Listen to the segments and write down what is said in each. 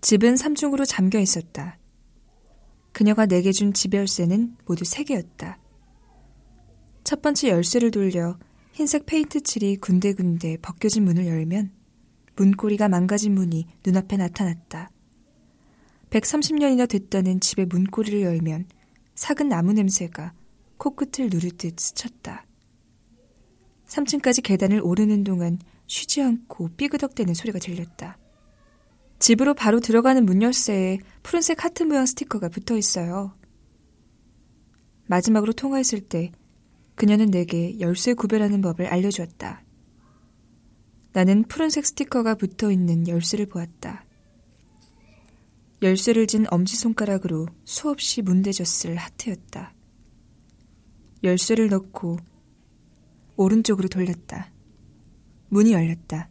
집은 3중으로 잠겨 있었다. 그녀가 내게 준 집 열쇠는 모두 3개였다. 첫 번째 열쇠를 돌려 흰색 페인트 칠이 군데군데 벗겨진 문을 열면 문고리가 망가진 문이 눈앞에 나타났다. 130년이나 됐다는 집의 문고리를 열면 삭은 나무 냄새가 코끝을 누르듯 스쳤다. 3층까지 계단을 오르는 동안 쉬지 않고 삐그덕대는 소리가 들렸다. 집으로 바로 들어가는 문 열쇠에 푸른색 하트 모양 스티커가 붙어 있어요. 마지막으로 통화했을 때 그녀는 내게 열쇠 구별하는 법을 알려주었다. 나는 푸른색 스티커가 붙어 있는 열쇠를 보았다. 열쇠를 진 엄지손가락으로 수없이 문대졌을 하트였다. 열쇠를 넣고 오른쪽으로 돌렸다. 문이 열렸다.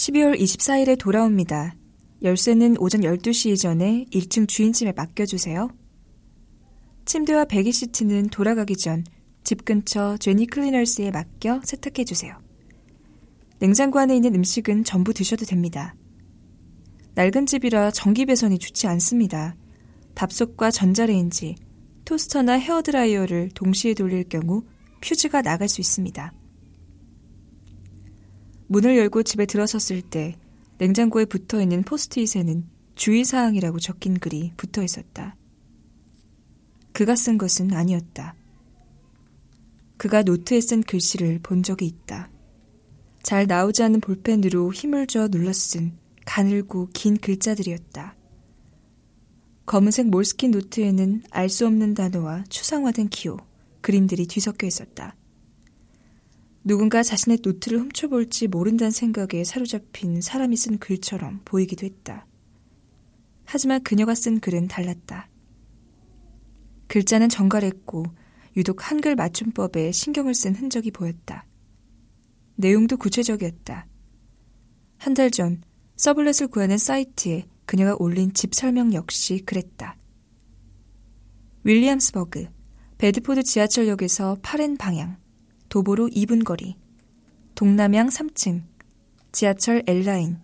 12월 24일에 돌아옵니다. 열쇠는 오전 12시 이전에 1층 주인집에 맡겨주세요. 침대와 배기 시트는 돌아가기 전 집 근처 제니 클리너스에 맡겨 세탁해주세요. 냉장고 안에 있는 음식은 전부 드셔도 됩니다. 낡은 집이라 전기 배선이 좋지 않습니다. 밥솥과 전자레인지, 토스터나 헤어드라이어를 동시에 돌릴 경우 퓨즈가 나갈 수 있습니다. 문을 열고 집에 들어섰을 때 냉장고에 붙어 있는 포스트잇에는 주의사항이라고 적힌 글이 붙어 있었다. 그가 쓴 것은 아니었다. 그가 노트에 쓴 글씨를 본 적이 있다. 잘 나오지 않는 볼펜으로 힘을 줘 눌러 쓴 가늘고 긴 글자들이었다. 검은색 몰스킨 노트에는 알 수 없는 단어와 추상화된 기호, 그림들이 뒤섞여 있었다. 누군가 자신의 노트를 훔쳐볼지 모른다는 생각에 사로잡힌 사람이 쓴 글처럼 보이기도 했다. 하지만 그녀가 쓴 글은 달랐다. 글자는 정갈했고 유독 한글 맞춤법에 신경을 쓴 흔적이 보였다. 내용도 구체적이었다. 한 달 전 sublet을 구하는 사이트에 그녀가 올린 집 설명 역시 그랬다. 윌리엄스버그, 베드포드 지하철역에서 파렌 방향, 도보로 2분 거리, 동남향 3층, 지하철 L라인,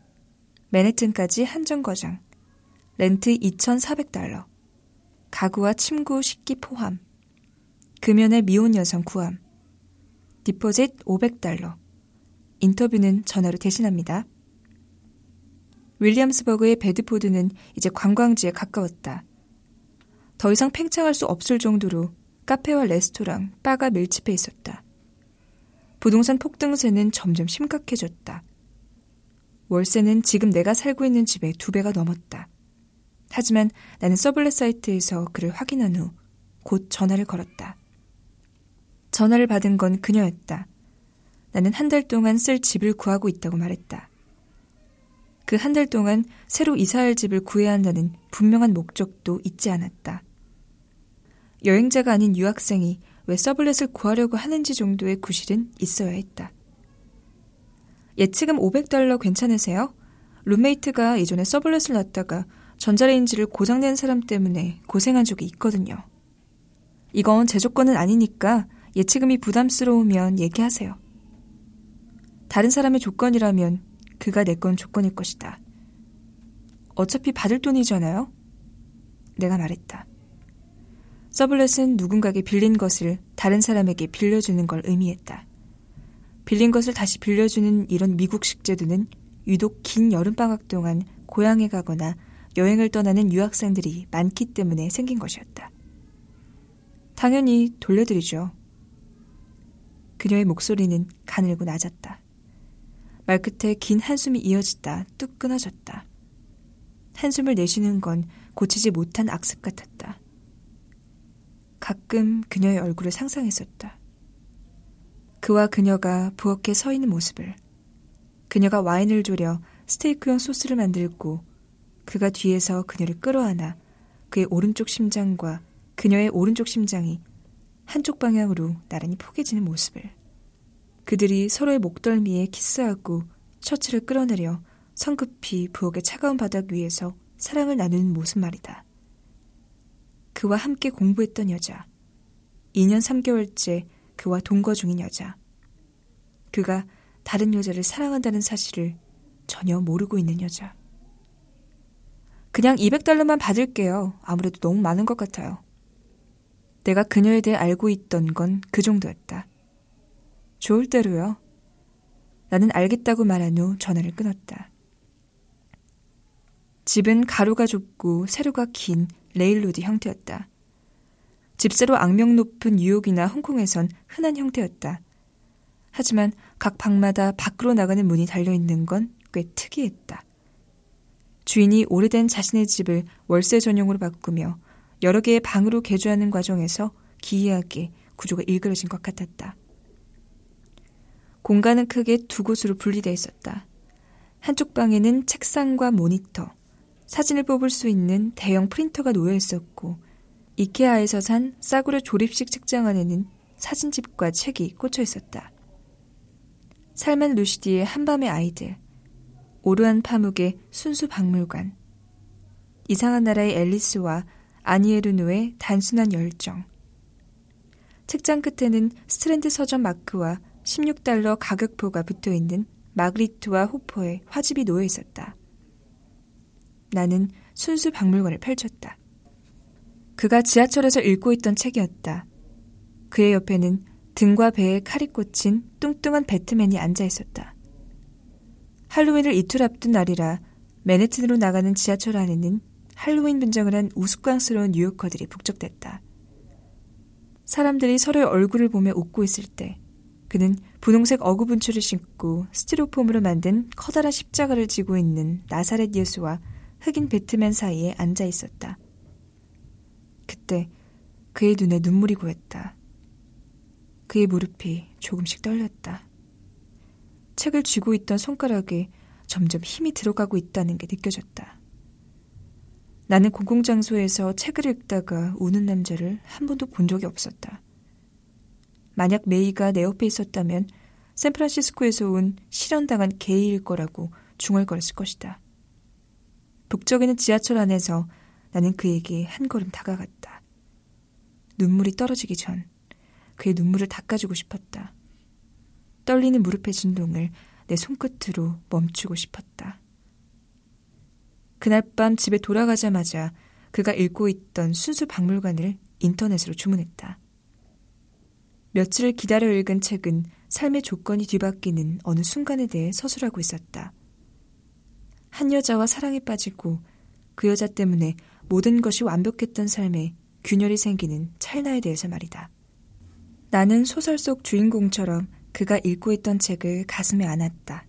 맨해튼까지 한정거장, 렌트 2,400달러, 가구와 침구 식기 포함, 금연의 미혼 여성 구함, 디포짓 500달러, 인터뷰는 전화로 대신합니다. 윌리엄스버그의 베드포드는 이제 관광지에 가까웠다. 더 이상 팽창할 수 없을 정도로 카페와 레스토랑, 바가 밀집해 있었다. 부동산 폭등세는 점점 심각해졌다. 월세는 지금 내가 살고 있는 집의 두 배가 넘었다. 하지만 나는 서블렛 사이트에서 그를 확인한 후 곧 전화를 걸었다. 전화를 받은 건 그녀였다. 나는 한 달 동안 쓸 집을 구하고 있다고 말했다. 그 한 달 동안 새로 이사할 집을 구해야 한다는 분명한 목적도 잊지 않았다. 여행자가 아닌 유학생이 왜 서블렛을 구하려고 하는지 정도의 구실은 있어야 했다. 예치금 500달러 괜찮으세요? 룸메이트가 예전에 서블렛을 놨다가 전자레인지를 고장낸 사람 때문에 고생한 적이 있거든요. 이건 제 조건은 아니니까 예치금이 부담스러우면 얘기하세요. 다른 사람의 조건이라면 그가 내 건 조건일 것이다. 어차피 받을 돈이잖아요? 내가 말했다. 서블렛은 누군가에게 빌린 것을 다른 사람에게 빌려주는 걸 의미했다. 빌린 것을 다시 빌려주는 이런 미국식 제도는 유독 긴 여름방학 동안 고향에 가거나 여행을 떠나는 유학생들이 많기 때문에 생긴 것이었다. 당연히 돌려드리죠. 그녀의 목소리는 가늘고 낮았다. 말끝에 긴 한숨이 이어지다 뚝 끊어졌다. 한숨을 내쉬는 건 고치지 못한 악습 같았다. 가끔 그녀의 얼굴을 상상했었다. 그와 그녀가 부엌에 서 있는 모습을, 그녀가 와인을 졸여 스테이크용 소스를 만들고 그가 뒤에서 그녀를 끌어안아 그의 오른쪽 심장과 그녀의 오른쪽 심장이 한쪽 방향으로 나란히 포개지는 모습을. 그들이 서로의 목덜미에 키스하고 셔츠를 끌어내려 성급히 부엌의 차가운 바닥 위에서 사랑을 나누는 모습 말이다. 그와 함께 공부했던 여자. 2년 3개월째 그와 동거 중인 여자. 그가 다른 여자를 사랑한다는 사실을 전혀 모르고 있는 여자. 그냥 200달러만 받을게요. 아무래도 너무 많은 것 같아요. 내가 그녀에 대해 알고 있던 건 그 정도였다. 좋을 대로요. 나는 알겠다고 말한 후 전화를 끊었다. 집은 가로가 좁고 세로가 긴 railroad 형태였다. 집세로 악명 높은 뉴욕이나 홍콩에선 흔한 형태였다. 하지만 각 방마다 밖으로 나가는 문이 달려있는 건 꽤 특이했다. 주인이 오래된 자신의 집을 월세 전용으로 바꾸며 여러 개의 방으로 개조하는 과정에서 기이하게 구조가 일그러진 것 같았다. 공간은 크게 두 곳으로 분리되어 있었다. 한쪽 방에는 책상과 모니터, 사진을 뽑을 수 있는 대형 프린터가 놓여 있었고, 이케아에서 산 싸구려 조립식 책장 안에는 사진집과 책이 꽂혀 있었다. 살만 루시디의 한밤의 아이들, 오르한 파묵의 순수 박물관, 이상한 나라의 앨리스와 아니 에르노의 단순한 열정. 책장 끝에는 스트랜드 서점 마크와 16달러 가격표가 붙어 있는 마그리트와 호퍼의 화집이 놓여 있었다. 나는 순수 박물관을 펼쳤다. 그가 지하철에서 읽고 있던 책이었다. 그의 옆에는 등과 배에 칼이 꽂힌 뚱뚱한 배트맨이 앉아 있었다. 할로윈을 이틀 앞둔 날이라 맨해튼으로 나가는 지하철 안에는 할로윈 분장을 한 우스꽝스러운 뉴요커들이 북적댔다. 사람들이 서로의 얼굴을 보며 웃고 있을 때 그는 분홍색 어구 분추를 신고 스티로폼으로 만든 커다란 십자가를 지고 있는 나사렛 예수와 흑인 배트맨 사이에 앉아 있었다. 그때 그의 눈에 눈물이 고였다. 그의 무릎이 조금씩 떨렸다. 책을 쥐고 있던 손가락에 점점 힘이 들어가고 있다는 게 느껴졌다. 나는 공공장소에서 책을 읽다가 우는 남자를 한 번도 본 적이 없었다. 만약 메이가 내 옆에 있었다면 샌프란시스코에서 온 실현당한 게이일 거라고 중얼거렸을 것이다. 북쪽에는 지하철 안에서 나는 그에게 한 걸음 다가갔다. 눈물이 떨어지기 전 그의 눈물을 닦아주고 싶었다. 떨리는 무릎의 진동을 내 손끝으로 멈추고 싶었다. 그날 밤 집에 돌아가자마자 그가 읽고 있던 순수 박물관을 인터넷으로 주문했다. 며칠을 기다려 읽은 책은 삶의 조건이 뒤바뀌는 어느 순간에 대해 서술하고 있었다. 한 여자와 사랑에 빠지고 그 여자 때문에 모든 것이 완벽했던 삶에 균열이 생기는 찰나에 대해서 말이다. 나는 소설 속 주인공처럼 그가 읽고 있던 책을 가슴에 안았다.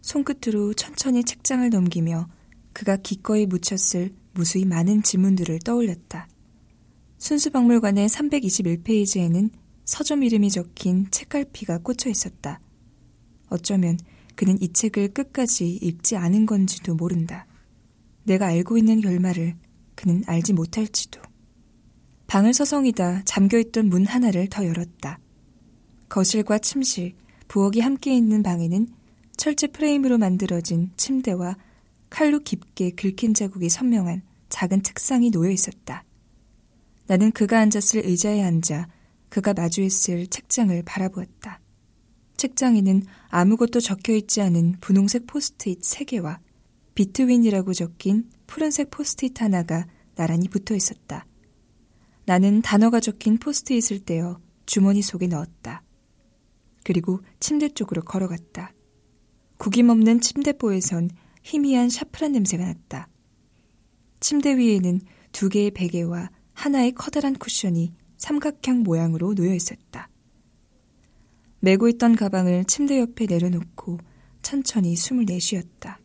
손끝으로 천천히 책장을 넘기며 그가 기꺼이 묻혔을 무수히 많은 지문들을 떠올렸다. 순수박물관의 321페이지에는 서점 이름이 적힌 책갈피가 꽂혀 있었다. 어쩌면 그는 이 책을 끝까지 읽지 않은 건지도 모른다. 내가 알고 있는 결말을 그는 알지 못할지도. 방을 서성이다 잠겨있던 문 하나를 더 열었다. 거실과 침실, 부엌이 함께 있는 방에는 철제 프레임으로 만들어진 침대와 칼로 깊게 긁힌 자국이 선명한 작은 책상이 놓여 있었다. 나는 그가 앉았을 의자에 앉아 그가 마주했을 책장을 바라보았다. 책장에는 아무것도 적혀 있지 않은 분홍색 포스트잇 3개와 between이라고 적힌 푸른색 포스트잇 하나가 나란히 붙어 있었다. 나는 단어가 적힌 포스트잇을 떼어 주머니 속에 넣었다. 그리고 침대 쪽으로 걸어갔다. 구김없는 침대보에선 희미한 샤프란 냄새가 났다. 침대 위에는 두 개의 베개와 하나의 커다란 쿠션이 삼각형 모양으로 놓여 있었다. 메고 있던 가방을 침대 옆에 내려놓고 천천히 숨을 내쉬었다.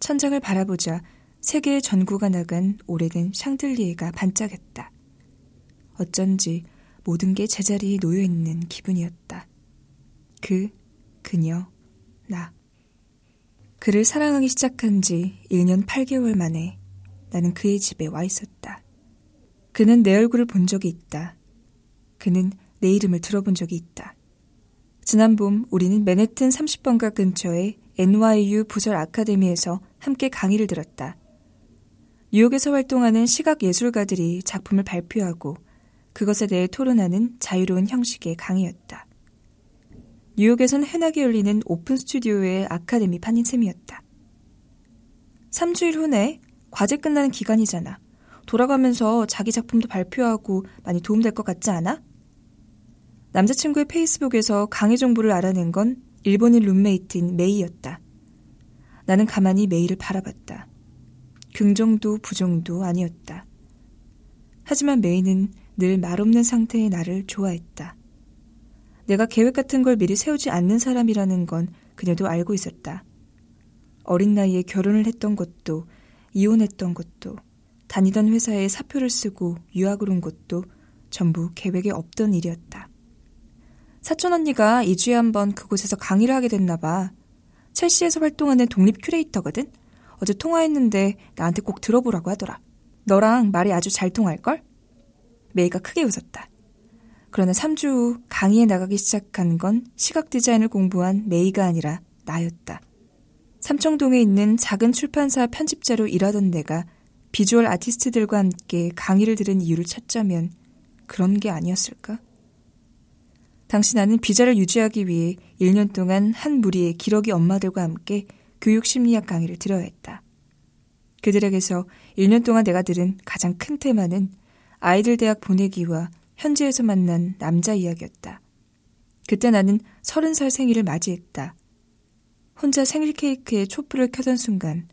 천장을 바라보자 세 개의 전구가 나간 오래된 샹들리에가 반짝였다. 어쩐지 모든 게 제자리에 놓여 있는 기분이었다. 그, 그녀, 나. 그를 사랑하기 시작한 지 1년 8개월 만에 나는 그의 집에 와 있었다. 그는 내 얼굴을 본 적이 있다. 그는 내 이름을 들어본 적이 있다. 지난 봄 우리는 맨해튼 30번가 근처의 NYU 부설 아카데미에서 함께 강의를 들었다. 뉴욕에서 활동하는 시각 예술가들이 작품을 발표하고 그것에 대해 토론하는 자유로운 형식의 강의였다. 뉴욕에선 흔하게 열리는 오픈 스튜디오의 아카데미 판인 셈이었다. 3주일 후네. 과제 끝나는 기간이잖아. 돌아가면서 자기 작품도 발표하고 많이 도움될 것 같지 않아? 남자친구의 페이스북에서 강의 정보를 알아낸 건 일본인 룸메이트인 메이였다. 나는 가만히 메이를 바라봤다. 긍정도 부정도 아니었다. 하지만 메이는 늘 말없는 상태의 나를 좋아했다. 내가 계획 같은 걸 미리 세우지 않는 사람이라는 건 그녀도 알고 있었다. 어린 나이에 결혼을 했던 것도, 이혼했던 것도, 다니던 회사에 사표를 쓰고 유학을 온 것도 전부 계획에 없던 일이었다. 사촌 언니가 2주에 한 번 그곳에서 강의를 하게 됐나 봐. 첼시에서 활동하는 독립 큐레이터거든? 어제 통화했는데 나한테 꼭 들어보라고 하더라. 너랑 말이 아주 잘 통할걸? 메이가 크게 웃었다. 그러나 3주 후 강의에 나가기 시작한 건 시각 디자인을 공부한 메이가 아니라 나였다. 삼청동에 있는 작은 출판사 편집자로 일하던 내가 비주얼 아티스트들과 함께 강의를 들은 이유를 찾자면 그런 게 아니었을까? 당시 나는 비자를 유지하기 위해 1년 동안 한 무리의 기러기 엄마들과 함께 교육 심리학 강의를 들어야 했다. 그들에게서 1년 동안 내가 들은 가장 큰 테마는 아이들 대학 보내기와 현지에서 만난 남자 이야기였다. 그때 나는 30살 생일을 맞이했다. 혼자 생일 케이크에 촛불을 켜던 순간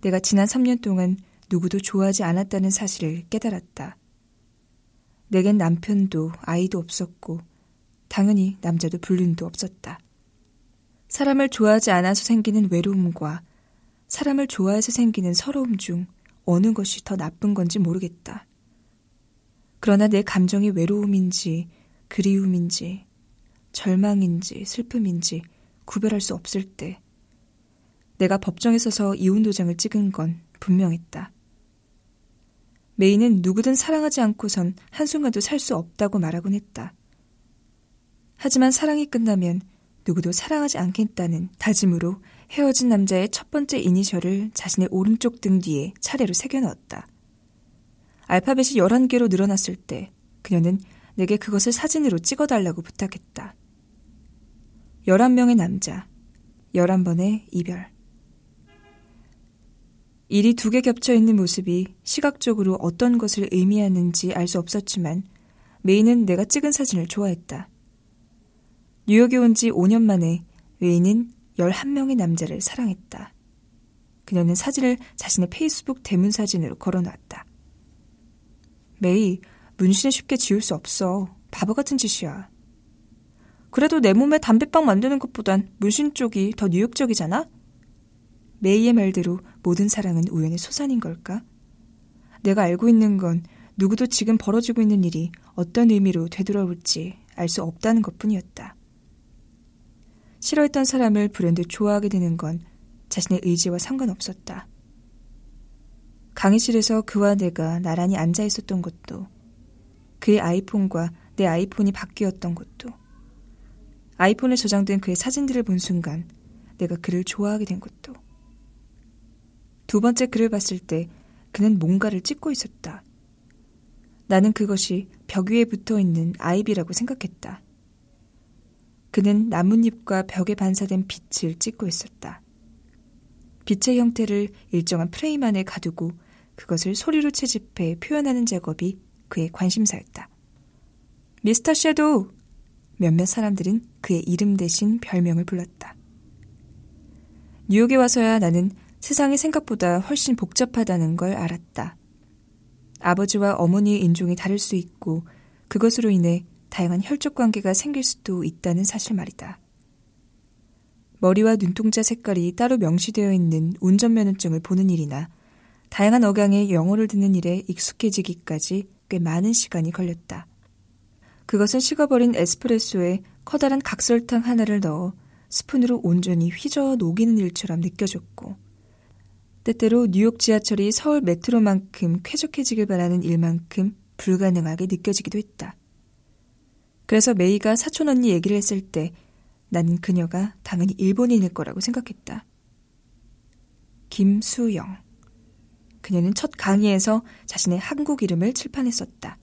내가 지난 3년 동안 누구도 좋아하지 않았다는 사실을 깨달았다. 내겐 남편도 아이도 없었고 당연히 남자도 불륜도 없었다. 사람을 좋아하지 않아서 생기는 외로움과 사람을 좋아해서 생기는 서러움 중 어느 것이 더 나쁜 건지 모르겠다. 그러나 내 감정이 외로움인지 그리움인지 절망인지 슬픔인지 구별할 수 없을 때 내가 법정에 서서 이혼 도장을 찍은 건 분명했다. 메이는 누구든 사랑하지 않고선 한순간도 살 수 없다고 말하곤 했다. 하지만 사랑이 끝나면 누구도 사랑하지 않겠다는 다짐으로 헤어진 남자의 첫 번째 이니셜을 자신의 오른쪽 등 뒤에 차례로 새겨 넣었다. 알파벳이 11개로 늘어났을 때 그녀는 내게 그것을 사진으로 찍어달라고 부탁했다. 11명의 남자, 11번의 이별. 일이 두 개 겹쳐 있는 모습이 시각적으로 어떤 것을 의미하는지 알 수 없었지만 메이는 내가 찍은 사진을 좋아했다. 뉴욕에 온 지 5년 만에 웨이는 11명의 남자를 사랑했다. 그녀는 사진을 자신의 페이스북 대문 사진으로 걸어놨다. 메이, 문신을 쉽게 지울 수 없어. 바보 같은 짓이야. 그래도 내 몸에 담배빵 만드는 것보단 문신 쪽이 더 뉴욕적이잖아? 메이의 말대로 모든 사랑은 우연의 소산인 걸까? 내가 알고 있는 건 누구도 지금 벌어지고 있는 일이 어떤 의미로 되돌아올지 알 수 없다는 것 뿐이었다. 싫어했던 사람을 불현듯 좋아하게 되는 건 자신의 의지와 상관없었다. 강의실에서 그와 내가 나란히 앉아 있었던 것도, 그의 아이폰과 내 아이폰이 바뀌었던 것도, 아이폰에 저장된 그의 사진들을 본 순간 내가 그를 좋아하게 된 것도, 두 번째 글을 봤을 때 그는 뭔가를 찍고 있었다. 나는 그것이 벽 위에 붙어 있는 아이비라고 생각했다. 그는 나뭇잎과 벽에 반사된 빛을 찍고 있었다. 빛의 형태를 일정한 프레임 안에 가두고 그것을 소리로 채집해 표현하는 작업이 그의 관심사였다. 미스터 섀도우! 몇몇 사람들은 그의 이름 대신 별명을 불렀다. 뉴욕에 와서야 나는 세상이 생각보다 훨씬 복잡하다는 걸 알았다. 아버지와 어머니의 인종이 다를 수 있고 그것으로 인해 다양한 혈족 관계가 생길 수도 있다는 사실 말이다. 머리와 눈동자 색깔이 따로 명시되어 있는 운전면허증을 보는 일이나 다양한 억양의 영어를 듣는 일에 익숙해지기까지 꽤 많은 시간이 걸렸다. 그것은 식어버린 에스프레소에 커다란 각설탕 하나를 넣어 스푼으로 온전히 휘저어 녹이는 일처럼 느껴졌고, 때때로 뉴욕 지하철이 서울 메트로만큼 쾌적해지길 바라는 일만큼 불가능하게 느껴지기도 했다. 그래서 메이가 사촌 언니 얘기를 했을 때 나는 그녀가 당연히 일본인일 거라고 생각했다. 김수영. 그녀는 첫 강의에서 자신의 한국 이름을 칠판했었다.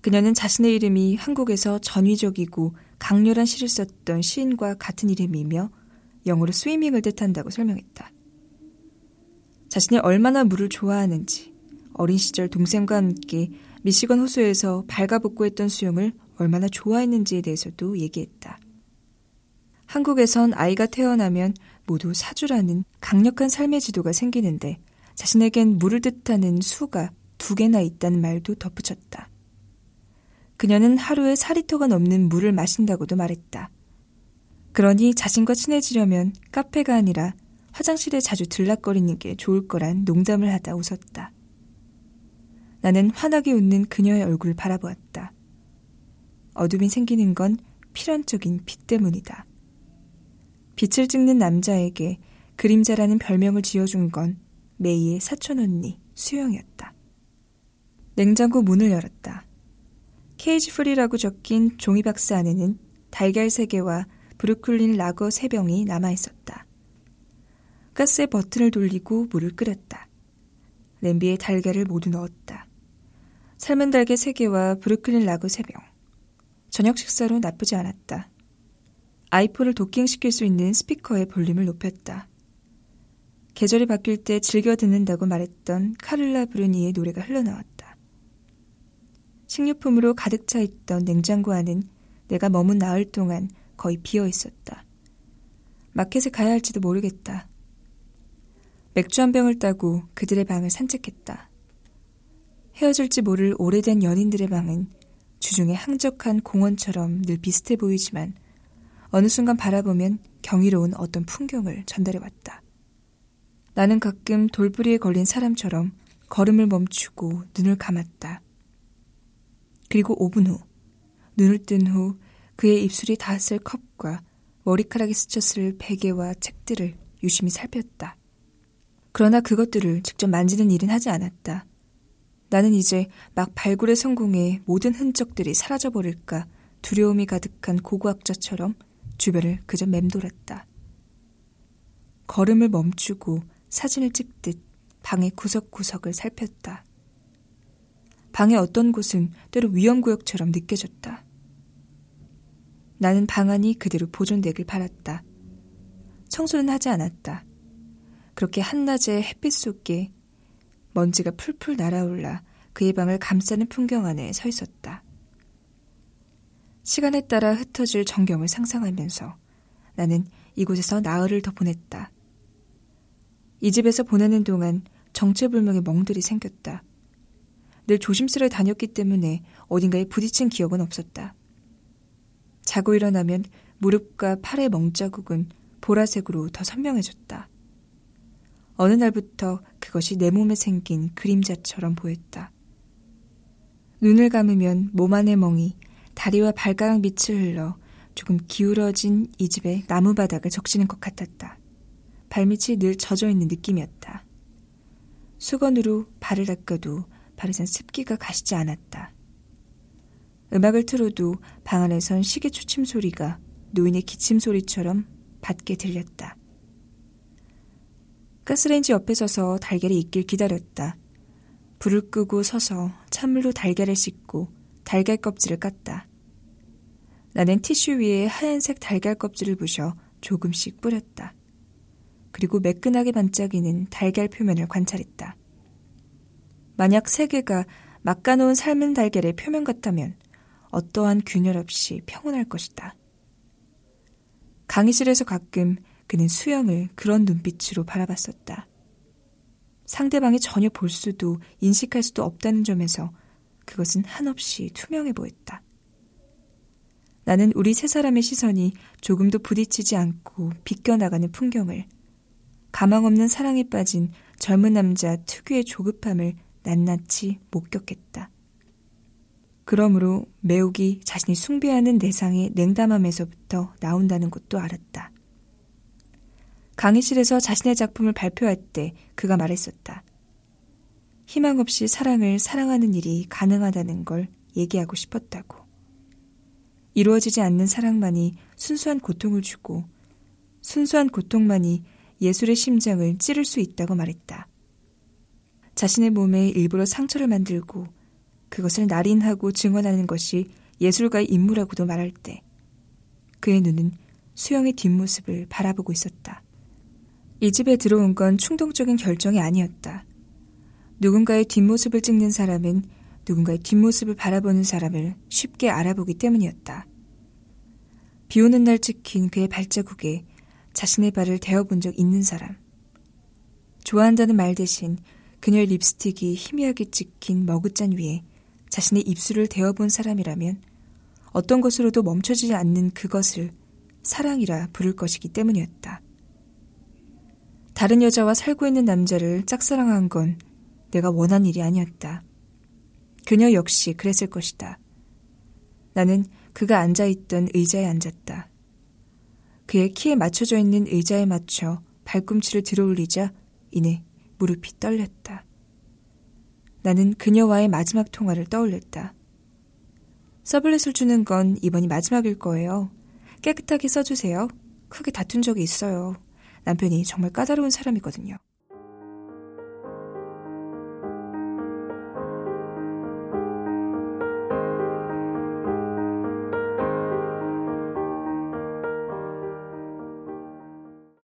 그녀는 자신의 이름이 한국에서 전위적이고 강렬한 시를 썼던 시인과 같은 이름이며 영어로 스위밍을 뜻한다고 설명했다. 자신이 얼마나 물을 좋아하는지, 어린 시절 동생과 함께 미시건 호수에서 발가벗고 했던 수영을 얼마나 좋아했는지에 대해서도 얘기했다. 한국에선 아이가 태어나면 모두 사주라는 강력한 삶의 지도가 생기는데 자신에겐 물을 뜻하는 수가 두 개나 있다는 말도 덧붙였다. 그녀는 하루에 4리터가 넘는 물을 마신다고도 말했다. 그러니 자신과 친해지려면 카페가 아니라 화장실에 자주 들락거리는 게 좋을 거란 농담을 하다 웃었다. 나는 환하게 웃는 그녀의 얼굴을 바라보았다. 어둠이 생기는 건 필연적인 빛 때문이다. 빛을 찍는 남자에게 그림자라는 별명을 지어준 건 메이의 사촌 언니 수영이었다. 냉장고 문을 열었다. cage free라고 적힌 종이 박스 안에는 달걀 3개와 브루클린 라거 3병이 남아 있었다. 가스의 버튼을 돌리고 물을 끓였다. 냄비에 달걀을 모두 넣었다. 삶은 달걀 3개와 브루클린 라거 3병. 저녁 식사로 나쁘지 않았다. 아이폰을 도킹시킬 수 있는 스피커의 볼륨을 높였다. 계절이 바뀔 때 즐겨 듣는다고 말했던 카를라 브루니의 노래가 흘러나왔다. 식료품으로 가득 차 있던 냉장고 안은 내가 머문 나흘 동안 거의 비어 있었다. 마켓에 가야 할지도 모르겠다. 맥주 한 병을 따고 그들의 방을 산책했다. 헤어질지 모를 오래된 연인들의 방은 주중에 항적한 공원처럼 늘 비슷해 보이지만 어느 순간 바라보면 경이로운 어떤 풍경을 전달해 왔다. 나는 가끔 돌부리에 걸린 사람처럼 걸음을 멈추고 눈을 감았다. 그리고 5분 후, 눈을 뜬 후 그의 입술이 닿았을 컵과 머리카락이 스쳤을 베개와 책들을 유심히 살폈다. 그러나 그것들을 직접 만지는 일은 하지 않았다. 나는 이제 막 발굴의 성공에 모든 흔적들이 사라져버릴까 두려움이 가득한 고고학자처럼 주변을 그저 맴돌았다. 걸음을 멈추고 사진을 찍듯 방의 구석구석을 살폈다. 방의 어떤 곳은 때로 위험구역처럼 느껴졌다. 나는 방 안이 그대로 보존되길 바랐다. 청소는 하지 않았다. 그렇게 한낮에 햇빛 속에 먼지가 풀풀 날아올라 그의 방을 감싸는 풍경 안에 서 있었다. 시간에 따라 흩어질 전경을 상상하면서 나는 이곳에서 나흘을 더 보냈다. 이 집에서 보내는 동안 정체불명의 멍들이 생겼다. 늘 조심스레 다녔기 때문에 어딘가에 부딪힌 기억은 없었다. 자고 일어나면 무릎과 팔의 멍자국은 보라색으로 더 선명해졌다. 어느 날부터 그것이 내 몸에 생긴 그림자처럼 보였다. 눈을 감으면 몸 안의 멍이 다리와 발가락 밑을 흘러 조금 기울어진 이 집의 나무 바닥을 적시는 것 같았다. 발밑이 늘 젖어 있는 느낌이었다. 수건으로 발을 닦아도 발에선 습기가 가시지 않았다. 음악을 틀어도 방 안에선 시계 초침 소리가 노인의 기침 소리처럼 밖에 들렸다. 가스레인지 옆에 서서 달걀이 익길 기다렸다. 불을 끄고 서서 찬물로 달걀을 씻고 달걀 껍질을 깠다. 나는 티슈 위에 하얀색 달걀 껍질을 부셔 조금씩 뿌렸다. 그리고 매끈하게 반짝이는 달걀 표면을 관찰했다. 만약 세계가 막가놓은 삶은 달걀의 표면 같다면 어떠한 균열 없이 평온할 것이다. 강의실에서 가끔 그는 수영을 그런 눈빛으로 바라봤었다. 상대방이 전혀 볼 수도 인식할 수도 없다는 점에서 그것은 한없이 투명해 보였다. 나는 우리 세 사람의 시선이 조금도 부딪히지 않고 비껴나가는 풍경을 가망 없는 사랑에 빠진 젊은 남자 특유의 조급함을 낱낱이 목격했다. 그러므로 매욱이 자신이 숭배하는 내상의 냉담함에서부터 나온다는 것도 알았다. 강의실에서 자신의 작품을 발표할 때 그가 말했었다. 희망 없이 사랑을 사랑하는 일이 가능하다는 걸 얘기하고 싶었다고. 이루어지지 않는 사랑만이 순수한 고통을 주고 순수한 고통만이 예술의 심장을 찌를 수 있다고 말했다. 자신의 몸에 일부러 상처를 만들고 그것을 날인하고 증언하는 것이 예술가의 임무라고도 말할 때 그의 눈은 수영의 뒷모습을 바라보고 있었다. 이 집에 들어온 건 충동적인 결정이 아니었다. 누군가의 뒷모습을 찍는 사람은 누군가의 뒷모습을 바라보는 사람을 쉽게 알아보기 때문이었다. 비 오는 날 찍힌 그의 발자국에 자신의 발을 대어본 적 있는 사람. 좋아한다는 말 대신 그녀의 립스틱이 희미하게 찍힌 머그잔 위에 자신의 입술을 대어본 사람이라면 어떤 것으로도 멈춰지지 않는 그것을 사랑이라 부를 것이기 때문이었다. 다른 여자와 살고 있는 남자를 짝사랑한 건 내가 원한 일이 아니었다. 그녀 역시 그랬을 것이다. 나는 그가 앉아있던 의자에 앉았다. 그의 키에 맞춰져 있는 의자에 맞춰 발꿈치를 들어 올리자 이내 무릎이 떨렸다. 나는 그녀와의 마지막 통화를 떠올렸다. 서블렛을 주는 건 이번이 마지막일 거예요. 깨끗하게 써주세요. 크게 다툰 적이 있어요. 남편이 정말 까다로운 사람이거든요.